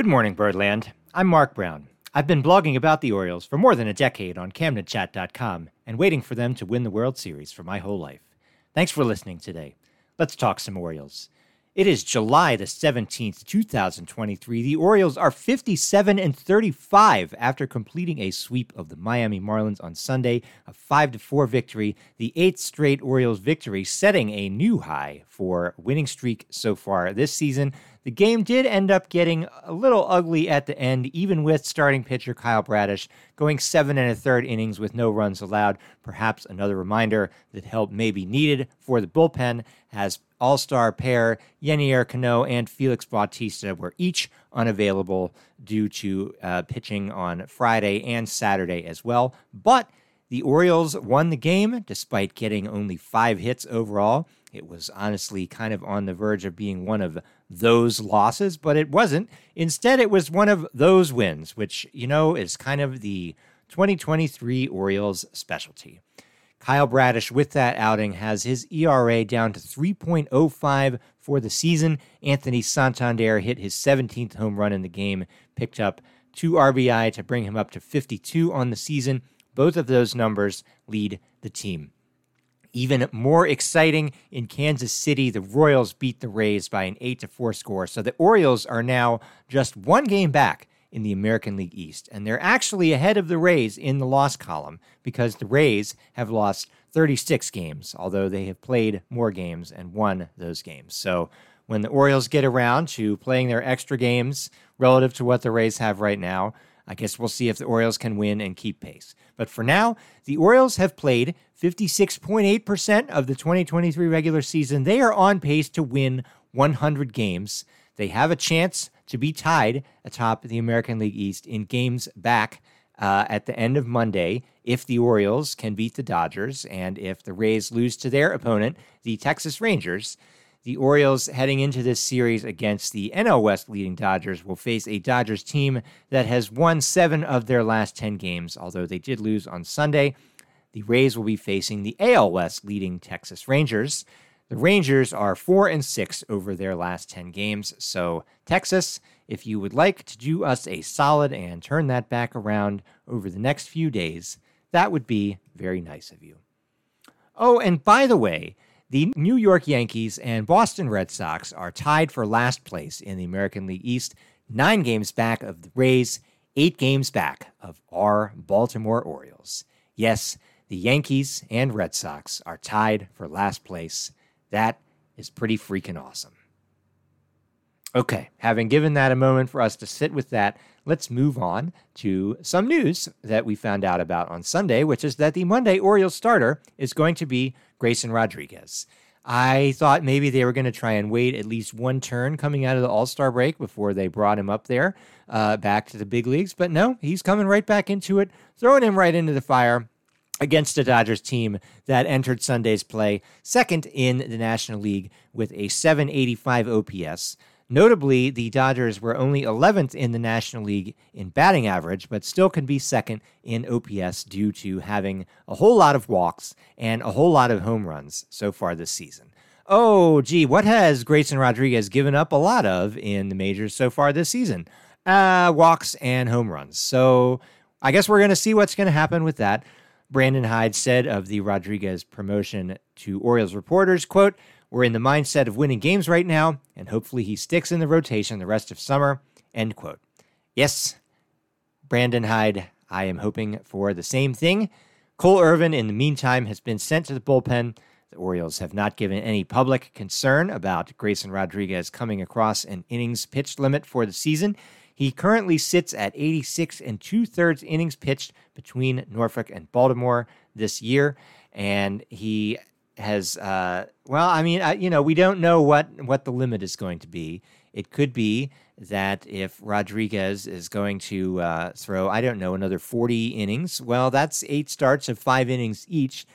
Good morning, Birdland. I'm Mark Brown. I've been blogging about the Orioles for more than a decade on CamdenChat.com and waiting for them to win the World Series for my whole life. Thanks for listening today. Let's talk some Orioles. It is July the 17th, 2023. The Orioles are 57 and 35 after completing a sweep of the Miami Marlins on Sunday, a 5 4 victory, the eighth straight Orioles victory, setting a new high for winning streak so far this season. The game did end up getting a little ugly at the end, even with starting pitcher Kyle Bradish going seven and a third innings with no runs allowed. Perhaps another reminder that help may be needed for the bullpen, as all star pair Yennier Cano and Felix Bautista were each unavailable due to uh, pitching on Friday and Saturday as well. But the Orioles won the game despite getting only five hits overall. It was honestly kind of on the verge of being one of those losses, but it wasn't. Instead, it was one of those wins, which, you know, is kind of the 2023 Orioles specialty. Kyle Bradish, with that outing, has his ERA down to 3.05 for the season. Anthony Santander hit his 17th home run in the game, picked up two RBI to bring him up to 52 on the season. Both of those numbers lead the team. Even more exciting in Kansas City, the Royals beat the Rays by an 8 to 4 score. So the Orioles are now just one game back in the American League East. And they're actually ahead of the Rays in the loss column because the Rays have lost 36 games, although they have played more games and won those games. So when the Orioles get around to playing their extra games relative to what the Rays have right now, I guess we'll see if the Orioles can win and keep pace. But for now, the Orioles have played 56.8% of the 2023 regular season. They are on pace to win 100 games. They have a chance to be tied atop the American League East in games back uh, at the end of Monday if the Orioles can beat the Dodgers and if the Rays lose to their opponent, the Texas Rangers. The Orioles heading into this series against the NL West leading Dodgers will face a Dodgers team that has won seven of their last 10 games, although they did lose on Sunday. The Rays will be facing the AL West leading Texas Rangers. The Rangers are 4 and 6 over their last 10 games. So, Texas, if you would like to do us a solid and turn that back around over the next few days, that would be very nice of you. Oh, and by the way, the New York Yankees and Boston Red Sox are tied for last place in the American League East, nine games back of the Rays, eight games back of our Baltimore Orioles. Yes, the Yankees and Red Sox are tied for last place. That is pretty freaking awesome. Okay, having given that a moment for us to sit with that, let's move on to some news that we found out about on Sunday, which is that the Monday Orioles starter is going to be Grayson Rodriguez. I thought maybe they were going to try and wait at least one turn coming out of the All Star break before they brought him up there uh, back to the big leagues. But no, he's coming right back into it, throwing him right into the fire against the Dodgers team that entered Sunday's play second in the National League with a 785 OPS. Notably, the Dodgers were only 11th in the National League in batting average, but still can be second in OPS due to having a whole lot of walks and a whole lot of home runs so far this season. Oh, gee, what has Grayson Rodriguez given up a lot of in the majors so far this season? Uh, walks and home runs. So I guess we're going to see what's going to happen with that. Brandon Hyde said of the Rodriguez promotion to Orioles reporters, quote, we're in the mindset of winning games right now, and hopefully he sticks in the rotation the rest of summer. End quote. Yes, Brandon Hyde, I am hoping for the same thing. Cole Irvin, in the meantime, has been sent to the bullpen. The Orioles have not given any public concern about Grayson Rodriguez coming across an innings pitched limit for the season. He currently sits at 86 and two thirds innings pitched between Norfolk and Baltimore this year, and he has uh, well, I mean, I, you know, we don't know what what the limit is going to be. It could be that if Rodriguez is going to uh, throw, I don't know, another 40 innings, well, that's eight starts of five innings each.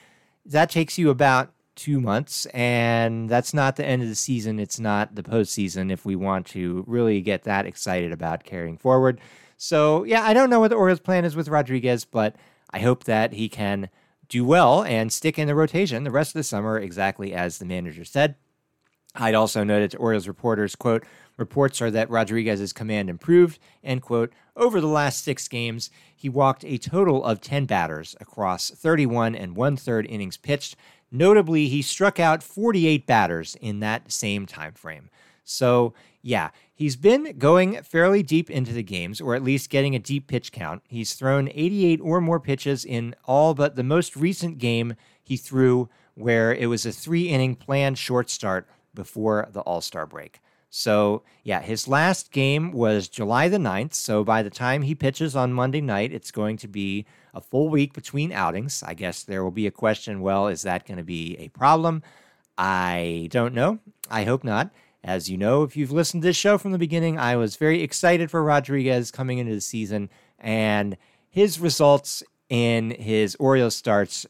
That takes you about two months, and that's not the end of the season. It's not the postseason if we want to really get that excited about carrying forward. So, yeah, I don't know what the Orioles' plan is with Rodriguez, but I hope that he can do well and stick in the rotation the rest of the summer, exactly as the manager said. I'd also noted to Orioles reporters, quote, reports are that Rodriguez's command improved, end quote. Over the last six games, he walked a total of 10 batters across 31 and one third innings pitched. Notably, he struck out 48 batters in that same time frame. So, yeah, he's been going fairly deep into the games, or at least getting a deep pitch count. He's thrown 88 or more pitches in all but the most recent game he threw, where it was a three inning planned short start before the All Star break. So, yeah, his last game was July the 9th. So, by the time he pitches on Monday night, it's going to be a full week between outings. I guess there will be a question well, is that going to be a problem? I don't know. I hope not. As you know, if you've listened to this show from the beginning, I was very excited for Rodriguez coming into the season, and his results in his Orioles starts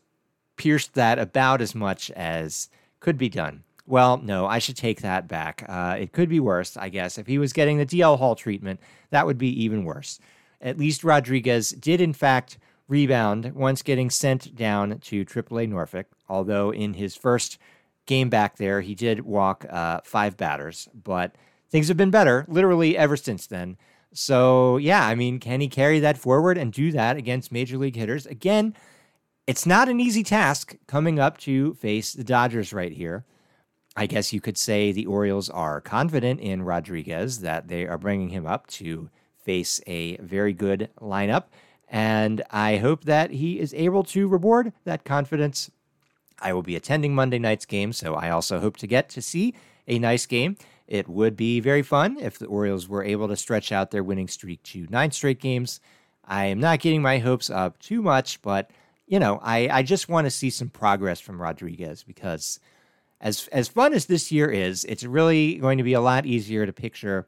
pierced that about as much as could be done. Well, no, I should take that back. Uh, it could be worse, I guess. If he was getting the DL Hall treatment, that would be even worse. At least Rodriguez did, in fact, rebound once getting sent down to AAA Norfolk, although in his first game back there, he did walk uh, five batters, but things have been better literally ever since then. So, yeah, I mean, can he carry that forward and do that against major league hitters? Again, it's not an easy task coming up to face the Dodgers right here. I guess you could say the Orioles are confident in Rodriguez that they are bringing him up to face a very good lineup. And I hope that he is able to reward that confidence I will be attending Monday night's game, so I also hope to get to see a nice game. It would be very fun if the Orioles were able to stretch out their winning streak to nine straight games. I am not getting my hopes up too much, but you know, I, I just want to see some progress from Rodriguez because as as fun as this year is, it's really going to be a lot easier to picture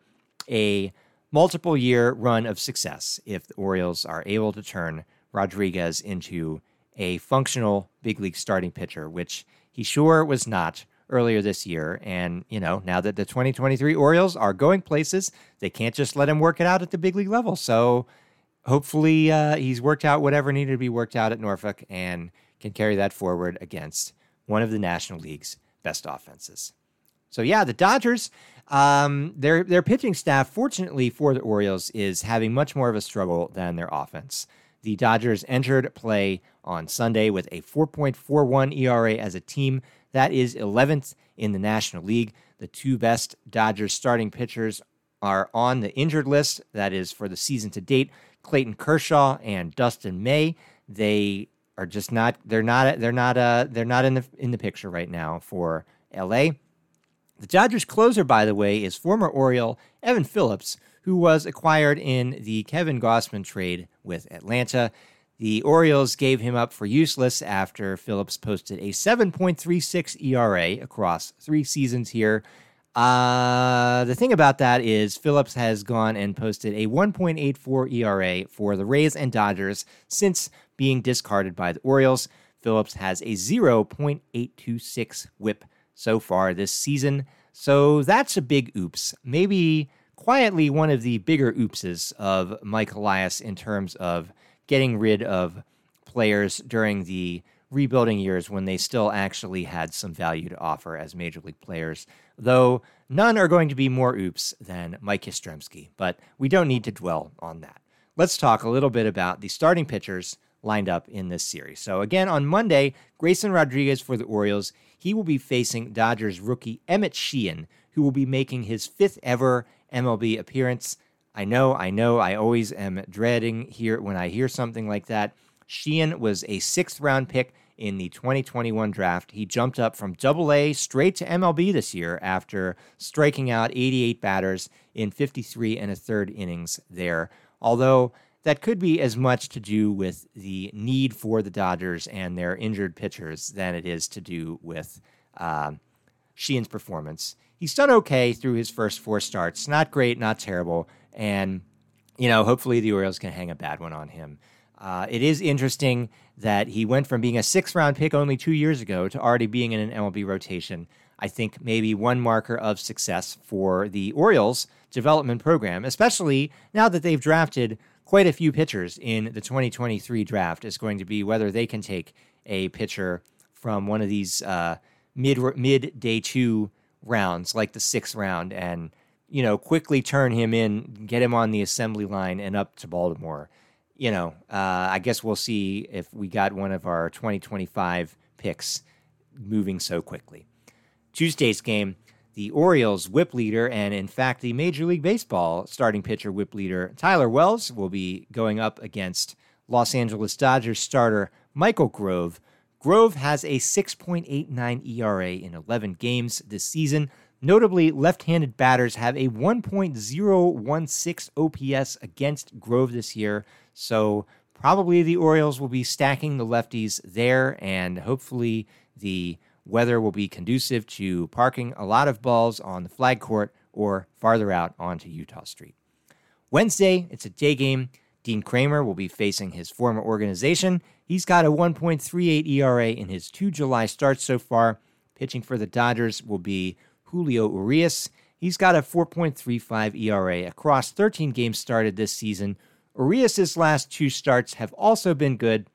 a multiple year run of success if the Orioles are able to turn Rodriguez into a functional big league starting pitcher, which he sure was not earlier this year. And, you know, now that the 2023 Orioles are going places, they can't just let him work it out at the big league level. So hopefully uh, he's worked out whatever needed to be worked out at Norfolk and can carry that forward against one of the National League's best offenses. So yeah, the Dodgers, um, their their pitching staff, fortunately for the Orioles, is having much more of a struggle than their offense. The Dodgers entered play on Sunday with a 4.41 ERA as a team. That is 11th in the National League. The two best Dodgers starting pitchers are on the injured list. That is for the season to date. Clayton Kershaw and Dustin May. They are just not. They're not. They're not. Uh, they're not in the in the picture right now for LA. The Dodgers closer, by the way, is former Oriole Evan Phillips, who was acquired in the Kevin Gausman trade with Atlanta. The Orioles gave him up for useless after Phillips posted a 7.36 ERA across three seasons here. Uh, the thing about that is Phillips has gone and posted a 1.84 ERA for the Rays and Dodgers since being discarded by the Orioles. Phillips has a 0.826 whip so far this season. So that's a big oops. Maybe quietly one of the bigger oopses of Mike Elias in terms of getting rid of players during the rebuilding years when they still actually had some value to offer as major league players, though none are going to be more oops than Mike Yastrzemski, but we don't need to dwell on that. Let's talk a little bit about the starting pitchers lined up in this series. So again, on Monday, Grayson Rodriguez for the Orioles, he will be facing Dodgers rookie Emmett Sheehan, who will be making his fifth ever MLB appearance. I know, I know, I always am dreading here when I hear something like that. Sheehan was a sixth round pick in the 2021 draft. He jumped up from double A straight to MLB this year after striking out 88 batters in 53 and a third innings there. Although that could be as much to do with the need for the Dodgers and their injured pitchers than it is to do with uh, Sheehan's performance. He's done okay through his first four starts. Not great, not terrible. And, you know, hopefully the Orioles can hang a bad one on him. Uh, it is interesting that he went from being a sixth round pick only two years ago to already being in an MLB rotation. I think maybe one marker of success for the Orioles development program, especially now that they've drafted quite a few pitchers in the 2023 draft, is going to be whether they can take a pitcher from one of these uh, mid mid day two rounds, like the sixth round, and you know quickly turn him in, get him on the assembly line, and up to Baltimore. You know, uh, I guess we'll see if we got one of our 2025 picks moving so quickly. Tuesday's game, the Orioles whip leader, and in fact, the Major League Baseball starting pitcher whip leader, Tyler Wells, will be going up against Los Angeles Dodgers starter Michael Grove. Grove has a 6.89 ERA in 11 games this season. Notably, left handed batters have a 1.016 OPS against Grove this year. So, probably the Orioles will be stacking the lefties there, and hopefully, the weather will be conducive to parking a lot of balls on the flag court or farther out onto Eutaw Street. Wednesday, it's a day game. Dean Kremer will be facing his former organization. He's got a 1.38 ERA in his two July starts so far. Pitching for the Dodgers will be Julio Urias. He's got a 4.35 ERA across 13 games started this season. Urias' last two starts have also been good.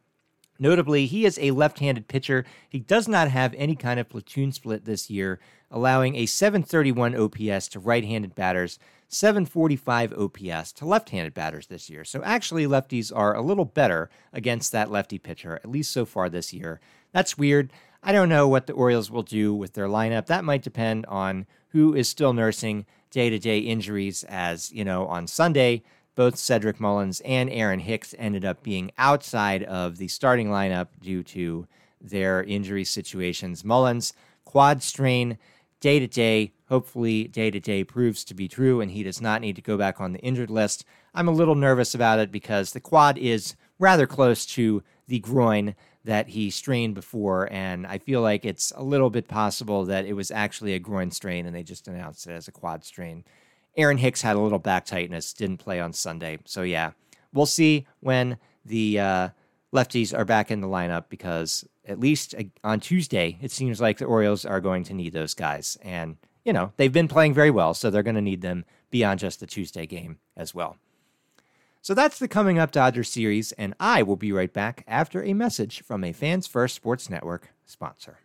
Notably, he is a left handed pitcher. He does not have any kind of platoon split this year, allowing a 731 OPS to right handed batters 745 OPS to left handed batters this year. So actually, lefties are a little better against that lefty pitcher, at least so far this year. That's weird. I don't know what the Orioles will do with their lineup. That might depend on who is still nursing day to day injuries, as, you know, on Sunday, both Cedric Mullins and Aaron Hicks ended up being outside of the starting lineup due to their injury situations. Mullins, quad strain, day to day, hopefully day to day proves to be true and he does not need to go back on the injured list. I'm a little nervous about it because the quad is rather close to the groin that he strained before, and I feel like it's a little bit possible that it was actually a groin strain and they just announced it as a quad strain. Aaron Hicks had a little back tightness, didn't play on Sunday. So, yeah, we'll see when the uh, lefties are back in the lineup because at least uh, on Tuesday, it seems like the Orioles are going to need those guys. And, you know, they've been playing very well, so they're going to need them beyond just the Tuesday game as well. So that's the Coming Up Dodger series, and I will be right back after a message from a Fans First Sports Network sponsor.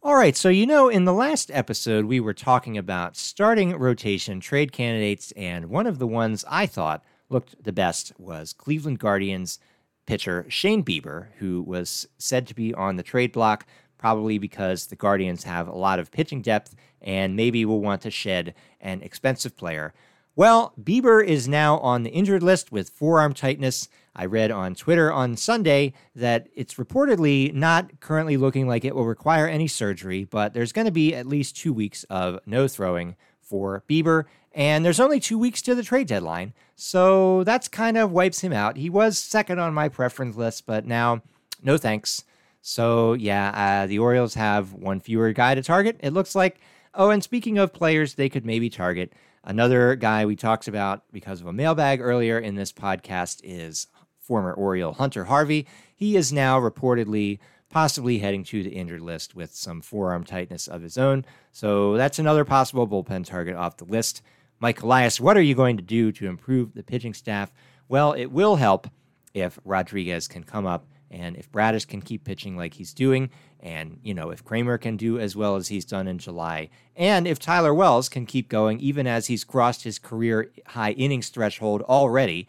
All right, so you know, in the last episode, we were talking about starting rotation trade candidates, and one of the ones I thought looked the best was Cleveland Guardians pitcher Shane Bieber, who was said to be on the trade block, probably because the Guardians have a lot of pitching depth and maybe will want to shed an expensive player. Well, Bieber is now on the injured list with forearm tightness. I read on Twitter on Sunday that it's reportedly not currently looking like it will require any surgery, but there's going to be at least two weeks of no throwing for Bieber. And there's only two weeks to the trade deadline. So that's kind of wipes him out. He was second on my preference list, but now, no thanks. So yeah, uh, the Orioles have one fewer guy to target, it looks like. Oh, and speaking of players they could maybe target, another guy we talked about because of a mailbag earlier in this podcast is former Oriole Hunter Harvey. He is now reportedly possibly heading to the injured list with some forearm tightness of his own. So that's another possible bullpen target off the list. Mike Elias, what are you going to do to improve the pitching staff? Well, it will help if Rodriguez can come up and if Bradish can keep pitching like he's doing, and you know if Kremer can do as well as he's done in July, and if Tyler Wells can keep going even as he's crossed his career high innings threshold already,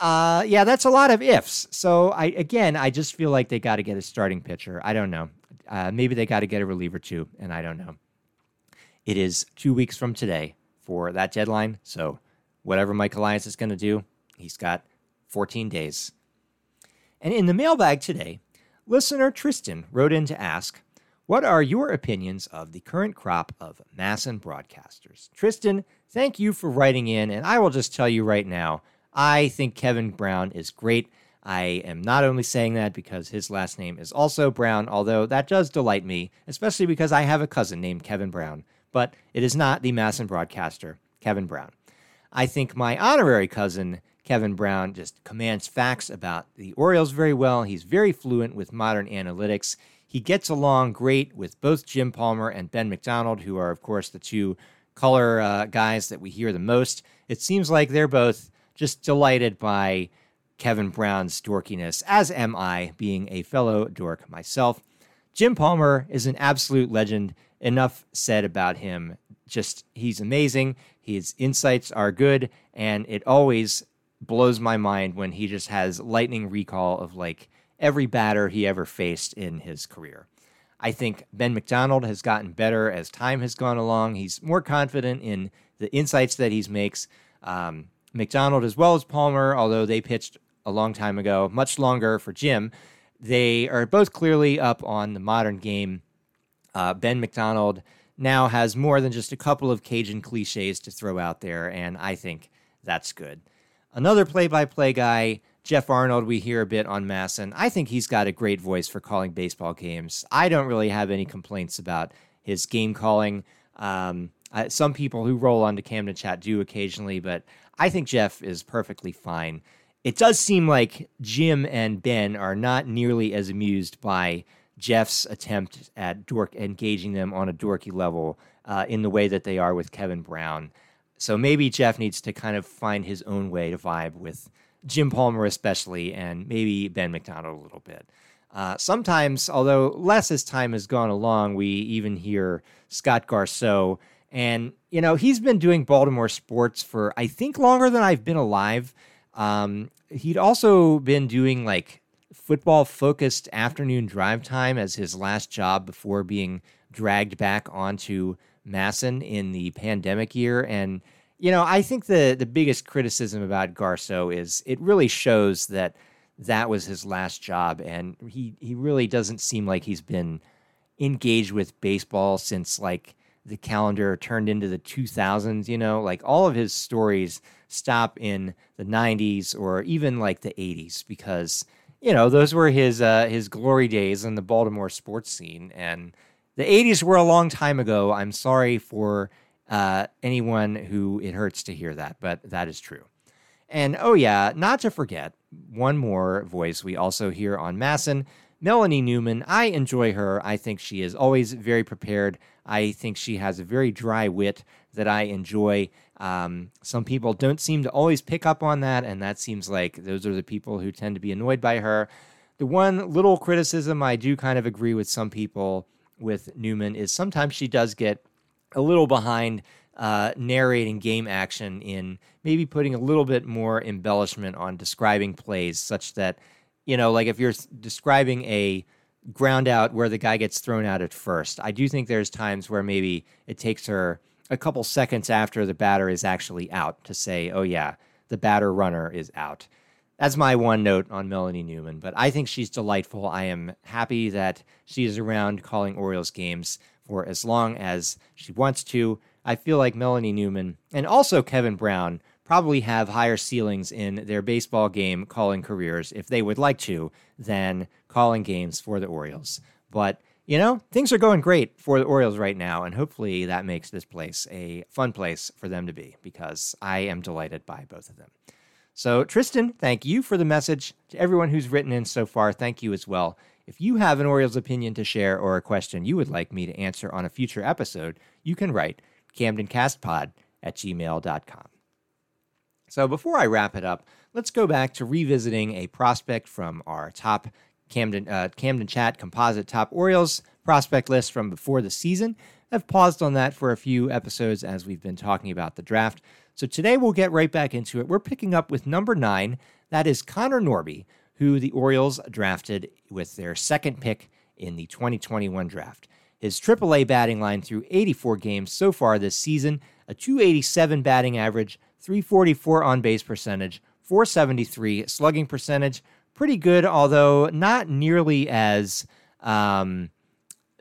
uh, yeah, that's a lot of ifs. So I again, I just feel like they got to get a starting pitcher. I don't know. Uh, maybe they got to get a reliever too, and I don't know. It is two weeks from today for that deadline. So, whatever Mike Elias is going to do, he's got 14 days. And in the mailbag today, listener Tristan wrote in to ask, What are your opinions of the current crop of MASN broadcasters? Tristan, thank you for writing in, and I will just tell you right now, I think Kevin Brown is great. I am not only saying that because his last name is also Brown, although that does delight me, especially because I have a cousin named Kevin Brown but it is not the MASN broadcaster, Kevin Brown. I think my honorary cousin, Kevin Brown, just commands facts about the Orioles very well. He's very fluent with modern analytics. He gets along great with both Jim Palmer and Ben McDonald, who are, of course, the two color uh, guys that we hear the most. It seems like they're both just delighted by Kevin Brown's dorkiness, as am I, being a fellow dork myself. Jim Palmer is an absolute legend. Enough said about him. Just, he's amazing. His insights are good, and it always blows my mind when he just has lightning recall of like every batter he ever faced in his career. I think Ben McDonald has gotten better as time has gone along. He's more confident in the insights that he makes. Um, McDonald as well as Palmer, although they pitched a long time ago, much longer for Jim. They are both clearly up on the modern game. Uh, ben McDonald now has more than just a couple of Cajun cliches to throw out there, and I think that's good. Another play by play guy, Jeff Arnold, we hear a bit on MASN. I think he's got a great voice for calling baseball games. I don't really have any complaints about his game calling. Um, uh, some people who roll onto Camden Chat do occasionally, but I think Jeff is perfectly fine. It does seem like Jim and Ben are not nearly as amused by Jeff's attempt at dork engaging them on a dorky level uh, in the way that they are with Kevin Brown. So maybe Jeff needs to kind of find his own way to vibe with Jim Palmer, especially, and maybe Ben McDonald a little bit. Uh, sometimes, although less as time has gone along, we even hear Scott Garceau. And, you know, he's been doing Baltimore sports for, I think, longer than I've been alive. Um, he'd also been doing like football focused afternoon drive time as his last job before being dragged back onto MASN in the pandemic year. And you know, I think the the biggest criticism about Garceau is it really shows that that was his last job, and he he really doesn't seem like he's been engaged with baseball since like the calendar turned into the 2000s. You know, like all of his stories stop in the 90s or even like the 80s because you know those were his uh, his glory days in the Baltimore sports scene, and the 80s were a long time ago. I'm sorry for uh, anyone who it hurts to hear that, but that is true. And oh, yeah, not to forget, one more voice we also hear on MASN Melanie Newman. I enjoy her. I think she is always very prepared. I think she has a very dry wit that I enjoy. Um, some people don't seem to always pick up on that, and that seems like those are the people who tend to be annoyed by her. The one little criticism I do kind of agree with some people with Newman is sometimes she does get a little behind uh, narrating game action in maybe putting a little bit more embellishment on describing plays, such that, you know, like if you're describing a ground out where the guy gets thrown out at first, I do think there's times where maybe it takes her a couple seconds after the batter is actually out to say, oh, yeah, the batter runner is out. That's my one note on Melanie Newman, but I think she's delightful. I am happy that she is around calling Orioles games for as long as she wants to. I feel like Melanie Newman and also Kevin Brown probably have higher ceilings in their baseball game calling careers if they would like to than calling games for the Orioles. But, you know, things are going great for the Orioles right now, and hopefully that makes this place a fun place for them to be because I am delighted by both of them. So, Tristan, thank you for the message. To everyone who's written in so far, thank you as well. If you have an Orioles opinion to share or a question you would like me to answer on a future episode, you can write camdencastpod at gmail.com. So before I wrap it up, let's go back to revisiting a prospect from our top Camden, uh, Camden Chat composite top Orioles prospect list from before the season. I've paused on that for a few episodes as we've been talking about the draft. So today we'll get right back into it. We're picking up with number nine. That is Connor Norby, who the Orioles drafted with their second pick in the 2021 draft. His AAA batting line through 84 games so far this season, a 287 batting average, 344 on base percentage, 473 slugging percentage. Pretty good, although not nearly as um,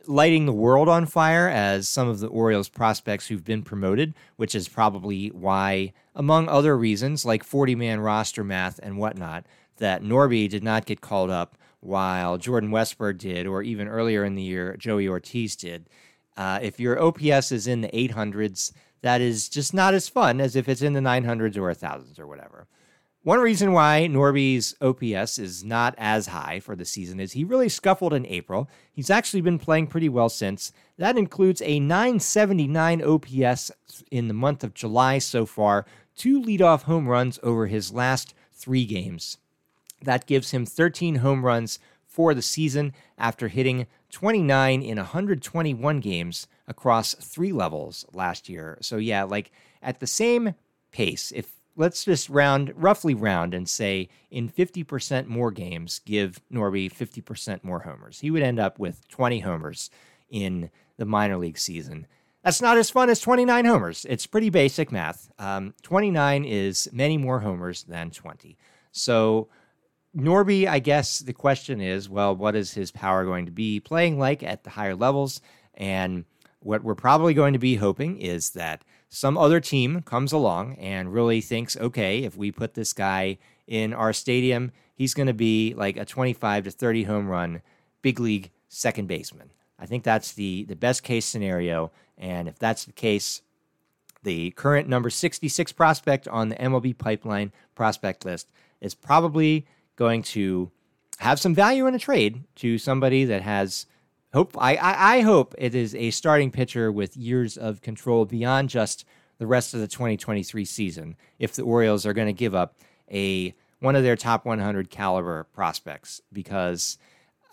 lighting the world on fire as some of the Orioles prospects who've been promoted, which is probably why, among other reasons like 40 man roster math and whatnot, that Norby did not get called up while Jordan Westburg did, or even earlier in the year, Joey Ortiz did. Uh, if your OPS is in the 800s, that is just not as fun as if it's in the 900s or 1000s or whatever. One reason why Norby's OPS is not as high for the season is he really scuffled in April. He's actually been playing pretty well since. That includes a 979 OPS in the month of July so far, two leadoff home runs over his last three games. That gives him 13 home runs, for the season after hitting 29 in 121 games across three levels last year. So, yeah, like at the same pace, if let's just round, roughly round, and say in 50% more games, give Norby 50% more homers. He would end up with 20 homers in the minor league season. That's not as fun as 29 homers. It's pretty basic math. Um, 29 is many more homers than 20. So, Norby, I guess the question is well, what is his power going to be playing like at the higher levels? And what we're probably going to be hoping is that some other team comes along and really thinks, okay, if we put this guy in our stadium, he's going to be like a 25 to 30 home run big league second baseman. I think that's the the best case scenario, and if that's the case, the current number 66 prospect on the MLB pipeline prospect list is probably going to have some value in a trade to somebody that has hope. I, I, I hope it is a starting pitcher with years of control beyond just the rest of the 2023 season. If the Orioles are going to give up a one of their top 100 caliber prospects, because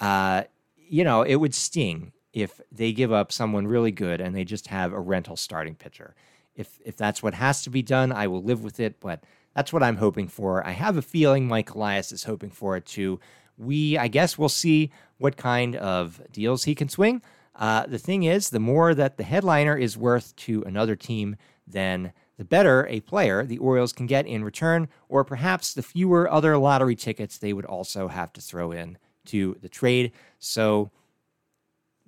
uh, you know it would sting if they give up someone really good and they just have a rental starting pitcher. If if that's what has to be done, I will live with it. But that's what I'm hoping for. I have a feeling Mike Elias is hoping for it too. We, I guess, we'll see what kind of deals he can swing. Uh, the thing is, the more that the headliner is worth to another team, then the better a player the Orioles can get in return, or perhaps the fewer other lottery tickets they would also have to throw in to the trade. So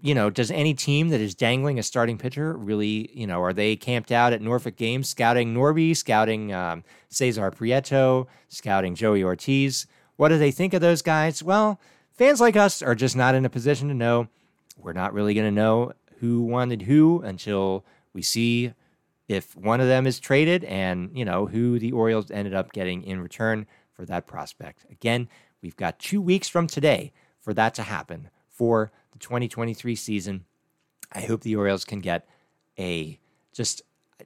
you know, does any team that is dangling a starting pitcher really, you know, are they camped out at Norfolk Games scouting Norby, scouting um, Cesar Prieto, scouting Joey Ortiz? What do they think of those guys? Well, fans like us are just not in a position to know. We're not really going to know who wanted who until we see if one of them is traded and, you know, who the Orioles ended up getting in return for that prospect. Again, we've got two weeks from today for that to happen for the 2023 season. I hope the Orioles can get a just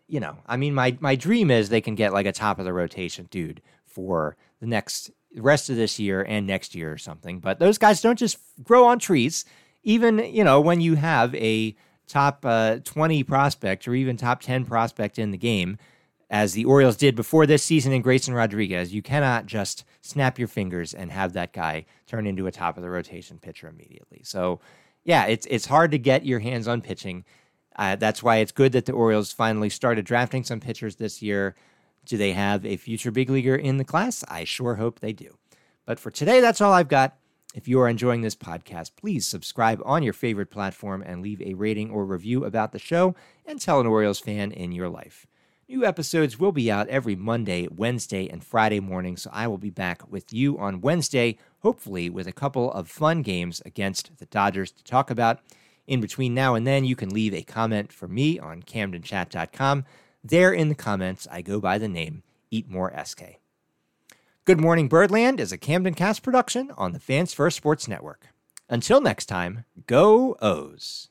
you know, I mean my my dream is they can get like a top of the rotation dude for the next rest of this year and next year or something. But those guys don't just grow on trees. Even, you know, when you have a top uh, 20 prospect or even top 10 prospect in the game, as the Orioles did before this season in Grayson Rodriguez, you cannot just snap your fingers and have that guy turn into a top of the rotation pitcher immediately. So, yeah, it's it's hard to get your hands on pitching. Uh, that's why it's good that the Orioles finally started drafting some pitchers this year. Do they have a future big leaguer in the class? I sure hope they do. But for today, that's all I've got. If you are enjoying this podcast, please subscribe on your favorite platform and leave a rating or review about the show and tell an Orioles fan in your life. New episodes will be out every Monday, Wednesday, and Friday morning, so I will be back with you on Wednesday, hopefully with a couple of fun games against the Dodgers to talk about. In between now and then, you can leave a comment for me on CamdenChat.com. There in the comments, I go by the name Eat More SK. Good Morning Birdland is a Camden Cast production on the Fans First Sports Network. Until next time, go O's.